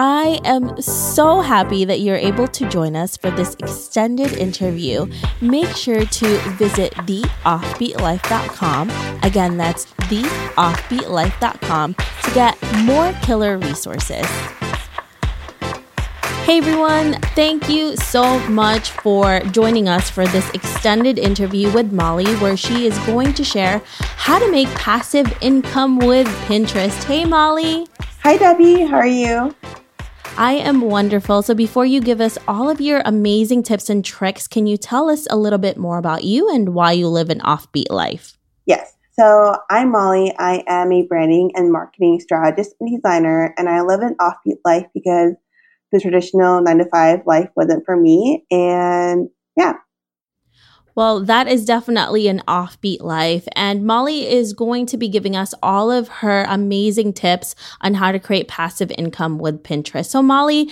I am so happy that you're able to join us for this extended interview. Make sure to visit theoffbeatlife.com. Again, that's theoffbeatlife.com to get more killer resources. Hey everyone, thank you so much for joining us for this extended interview with Molly, where she is going to share how to make passive income with Pinterest. Hey Molly. Hi Debbie, how are you? I am wonderful. So, before you give us all of your amazing tips and tricks, can you tell us a little bit more about you and why you live an offbeat life? Yes. So, I'm Molly. I am a branding and marketing strategist and designer, and I live an offbeat life because the traditional nine to five life wasn't for me. And yeah, well, that is definitely an offbeat life. And Molly is going to be giving us all of her amazing tips on how to create passive income with Pinterest. So, Molly,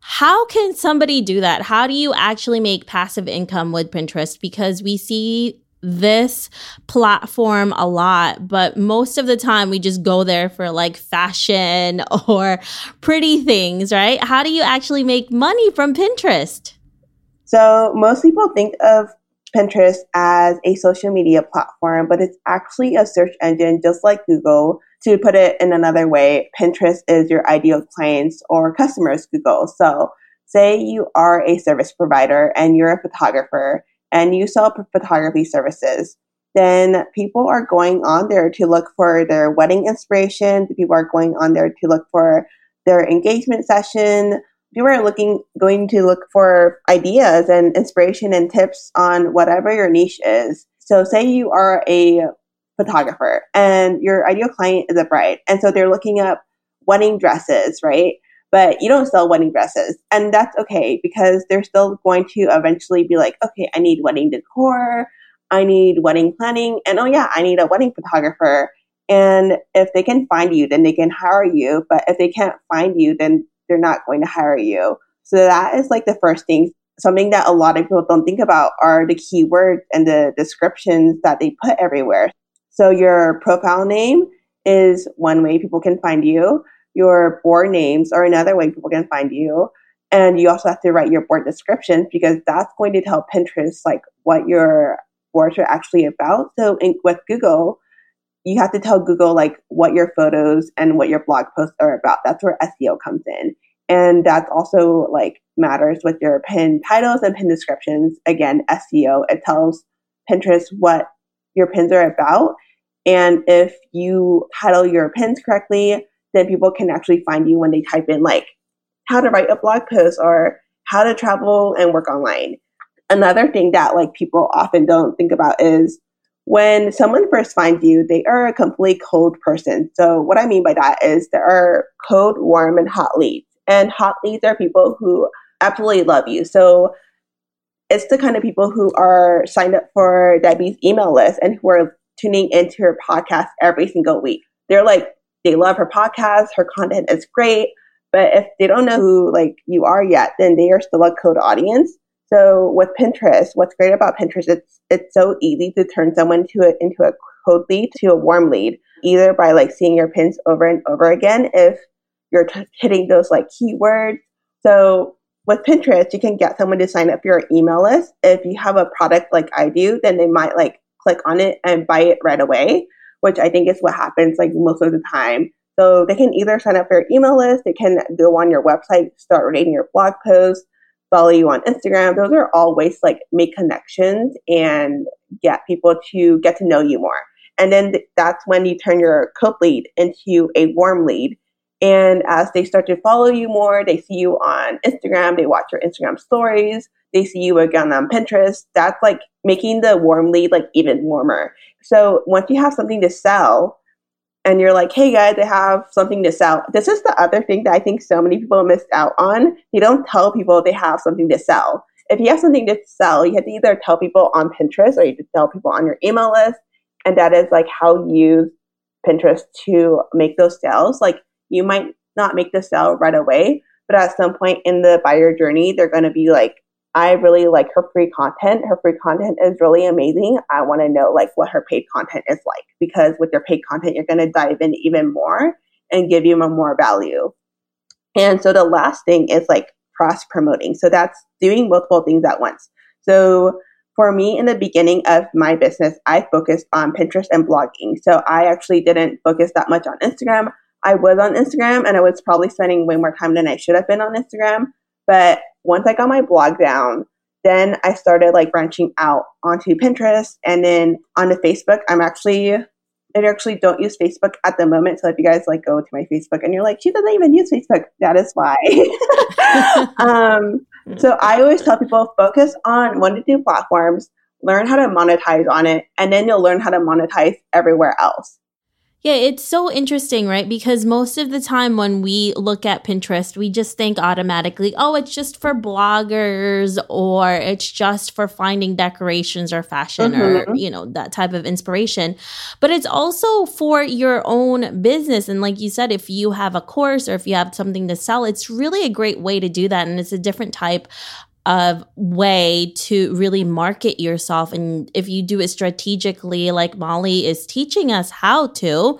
how can somebody do that? How do you actually make passive income with Pinterest? Because we see this platform a lot, but most of the time we just go there for like fashion or pretty things, right? How do you actually make money from Pinterest? So, most people think of Pinterest as a social media platform, but it's actually a search engine just like Google. To put it in another way, Pinterest is your ideal clients or customers Google. So say you are a service provider and you're a photographer and you sell photography services, then people are going on there to look for their wedding inspiration. People are going on there to look for their engagement session, you are looking going to look for ideas and inspiration and tips on whatever your niche is. So say you are a photographer and your ideal client is a bride. And so they're looking up wedding dresses, right? But you don't sell wedding dresses. And that's okay because they're still going to eventually be like, okay, I need wedding decor. I need wedding planning. And oh yeah, I need a wedding photographer. And if they can find you, then they can hire you. But if they can't find you, then they're not going to hire you. So that is like the first thing. Something that a lot of people don't think about are the keywords and the descriptions that they put everywhere. So your profile name is one way people can find you. Your board names are another way people can find you. And you also have to write your board description because that's going to tell Pinterest like what your boards are actually about. So in, with Google, you have to tell Google like what your photos and what your blog posts are about. That's where SEO comes in. And that's also like matters with your pin titles and pin descriptions. Again, SEO, it tells Pinterest what your pins are about. And if you title your pins correctly, then people can actually find you when they type in like how to write a blog post or how to travel and work online. Another thing that like people often don't think about is when someone first finds you, they are a complete cold person. So what I mean by that is there are cold, warm, and hot leads. And hot leads are people who absolutely love you. So it's the kind of people who are signed up for Debbie's email list and who are tuning into her podcast every single week. They're like, they love her podcast, her content is great. But if they don't know who like you are yet, then they are still a cold audience. So with Pinterest, what's great about Pinterest, it's it's so easy to turn someone to a, into a cold lead to a warm lead, either by like seeing your pins over and over again if you're t- hitting those like keywords. So with Pinterest, you can get someone to sign up for your email list. If you have a product like I do, then they might like click on it and buy it right away, which I think is what happens like most of the time. So they can either sign up for your email list, they can go on your website, start reading your blog posts, follow you on Instagram. Those are all ways to, like make connections and get people to get to know you more. And then th- that's when you turn your cold lead into a warm lead and as they start to follow you more, they see you on Instagram, they watch your Instagram stories, they see you again on Pinterest. That's like making the warm lead like even warmer. So once you have something to sell and you're like, hey guys, I have something to sell. This is the other thing that I think so many people miss out on. You don't tell people they have something to sell. If you have something to sell, you have to either tell people on Pinterest or you have to tell people on your email list. And that is like how you use Pinterest to make those sales. Like you might not make the sale right away, but at some point in the buyer journey, they're going to be like, I really like her free content. Her free content is really amazing. I want to know like what her paid content is like because with your paid content, you're going to dive in even more and give you more value. And so the last thing is like cross promoting. So that's doing multiple things at once. So for me in the beginning of my business, I focused on Pinterest and blogging. So I actually didn't focus that much on Instagram. I was on Instagram and I was probably spending way more time than I should have been on Instagram. But once I got my blog down, then I started like branching out onto Pinterest and then onto Facebook. I'm actually I actually don't use Facebook at the moment. So if you guys like go to my Facebook and you're like, she doesn't even use Facebook, that is why. um, so I always tell people focus on one to two platforms, learn how to monetize on it, and then you'll learn how to monetize everywhere else. Yeah, it's so interesting, right? Because most of the time when we look at Pinterest, we just think automatically, oh, it's just for bloggers or it's just for finding decorations or fashion mm-hmm. or, you know, that type of inspiration. But it's also for your own business. And like you said, if you have a course or if you have something to sell, it's really a great way to do that. And it's a different type of way to really market yourself. And if you do it strategically, like Molly is teaching us how to,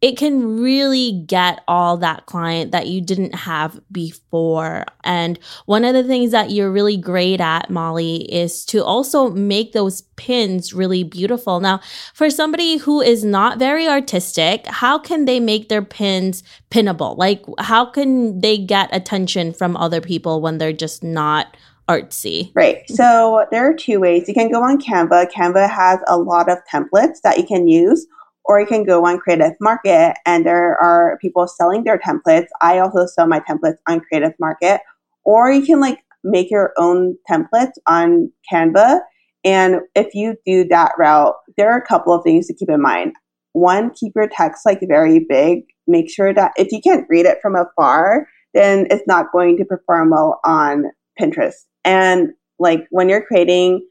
it can really get all that client that you didn't have before. And one of the things that you're really great at, Molly, is to also make those pins really beautiful. Now, for somebody who is not very artistic, how can they make their pins pinnable? Like, how can they get attention from other people when they're just not artsy. Right. So there are two ways. You can go on Canva. Canva has a lot of templates that you can use, or you can go on Creative Market and there are people selling their templates. I also sell my templates on Creative Market, or you can like make your own templates on Canva. And if you do that route, there are a couple of things to keep in mind. One, keep your text like very big. Make sure that if you can't read it from afar, then it's not going to perform well on Pinterest. And like when you're creating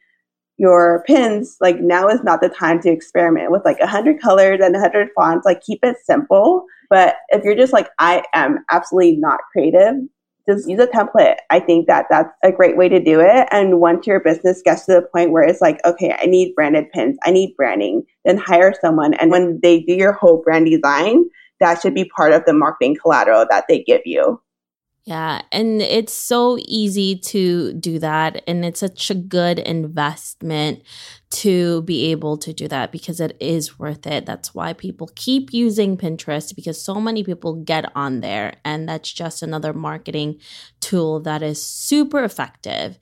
your pins, like now is not the time to experiment with like a hundred colors and a hundred fonts. Like keep it simple. But if you're just like, I am absolutely not creative, just use a template. I think that that's a great way to do it. And once your business gets to the point where it's like, okay, I need branded pins, I need branding, then hire someone. And when they do your whole brand design, that should be part of the marketing collateral that they give you. Yeah, and it's so easy to do that. And it's such a good investment to be able to do that because it is worth it. That's why people keep using Pinterest because so many people get on there. And that's just another marketing tool that is super effective.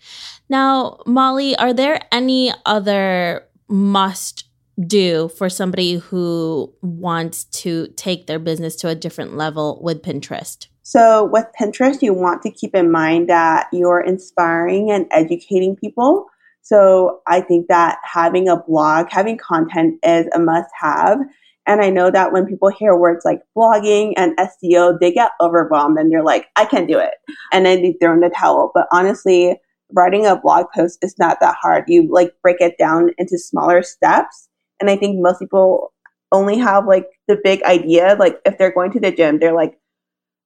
Now, Molly, are there any other must do for somebody who wants to take their business to a different level with Pinterest? So with Pinterest, you want to keep in mind that you're inspiring and educating people. So I think that having a blog, having content is a must have. And I know that when people hear words like blogging and SEO, they get overwhelmed and they're like, I can't do it. And then they throw in the towel. But honestly, writing a blog post is not that hard. You like break it down into smaller steps. And I think most people only have like the big idea. Like if they're going to the gym, they're like,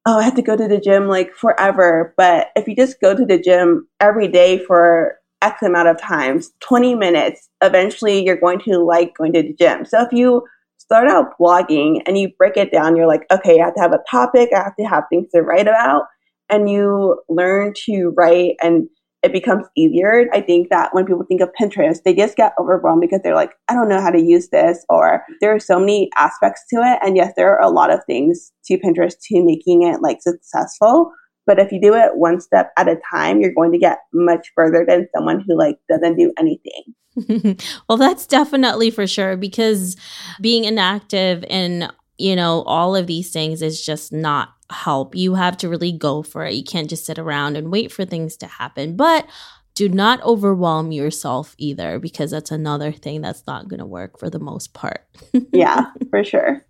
oh, I have to go to the gym like forever. But if you just go to the gym every day for X amount of times, 20 minutes, eventually you're going to like going to the gym. So if you start out blogging and you break it down, you're like, okay, I have to have a topic, I have to have things to write about. And you learn to write and it becomes easier. I think that when people think of Pinterest, they just get overwhelmed because they're like, I don't know how to use this, or there are so many aspects to it. And yes, there are a lot of things to Pinterest to making it like successful. But if you do it one step at a time, you're going to get much further than someone who like doesn't do anything. well, that's definitely for sure because being inactive in, you know, all of these things is just not help. You have to really go for it. You can't just sit around and wait for things to happen. But do not overwhelm yourself either because that's another thing that's not going to work for the most part. yeah, for sure.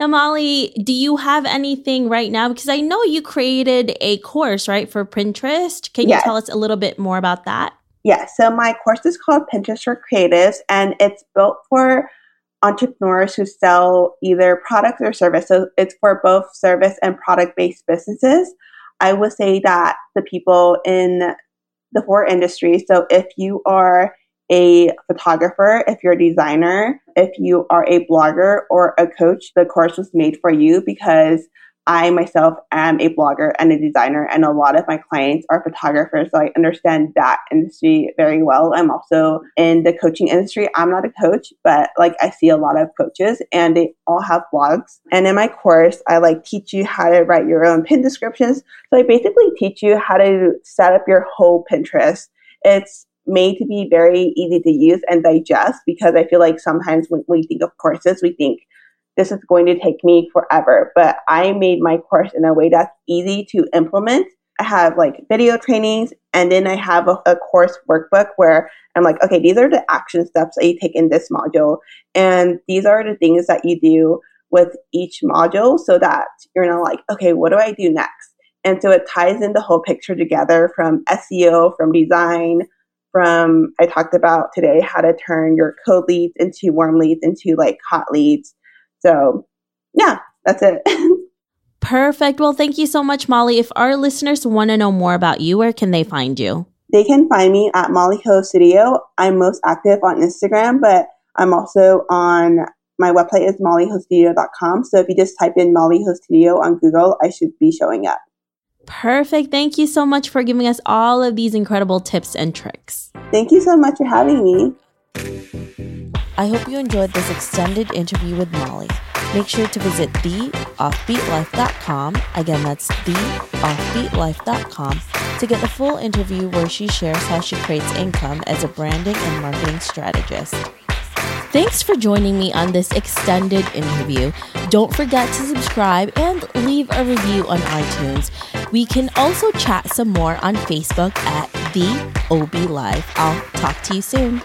Now, Molly, do you have anything right now? Because I know you created a course, right, for Pinterest. Can you yes. tell us a little bit more about that? Yeah, so my course is called Pinterest for Creatives, and it's built for entrepreneurs who sell either products or services. So it's for both service and product based businesses. I would say that the people in the four industries, so if you are a photographer, if you're a designer, if you are a blogger or a coach, the course was made for you because I myself am a blogger and a designer, and a lot of my clients are photographers, so I understand that industry very well. I'm also in the coaching industry. I'm not a coach, but like I see a lot of coaches, and they all have blogs. And in my course, I like teach you how to write your own pin descriptions. So I basically teach you how to set up your whole Pinterest. It's made to be very easy to use and digest because I feel like sometimes when we think of courses, we think this is going to take me forever. But I made my course in a way that's easy to implement. I have like video trainings and then I have a, a, course workbook where I'm like, okay, these are the action steps that you take in this module. And these are the things that you do with each module so that you're not like, okay, what do I do next? And so it ties in the whole picture together from SEO, from design, from I talked about today how to turn your cold leads into warm leads into like hot leads. So yeah, that's it. Perfect. Well, thank you so much, Molly. If our listeners want to know more about you, where can they find you? They can find me at Molly Ho Studio. I'm most active on Instagram, but I'm also on my website is mollyhostudio.com. So if you just type in Molly Ho Studio on Google, I should be showing up. Perfect. Thank you so much for giving us all of these incredible tips and tricks. Thank you so much for having me. I hope you enjoyed this extended interview with Molly. Make sure to visit theoffbeatlife.com. Again, that's theoffbeatlife.com to get the full interview where she shares how she creates income as a branding and marketing strategist. Thanks for joining me on this extended interview. Don't forget to subscribe and leave a review on iTunes. We can also chat some more on Facebook at the OB Life. I'll talk to you soon.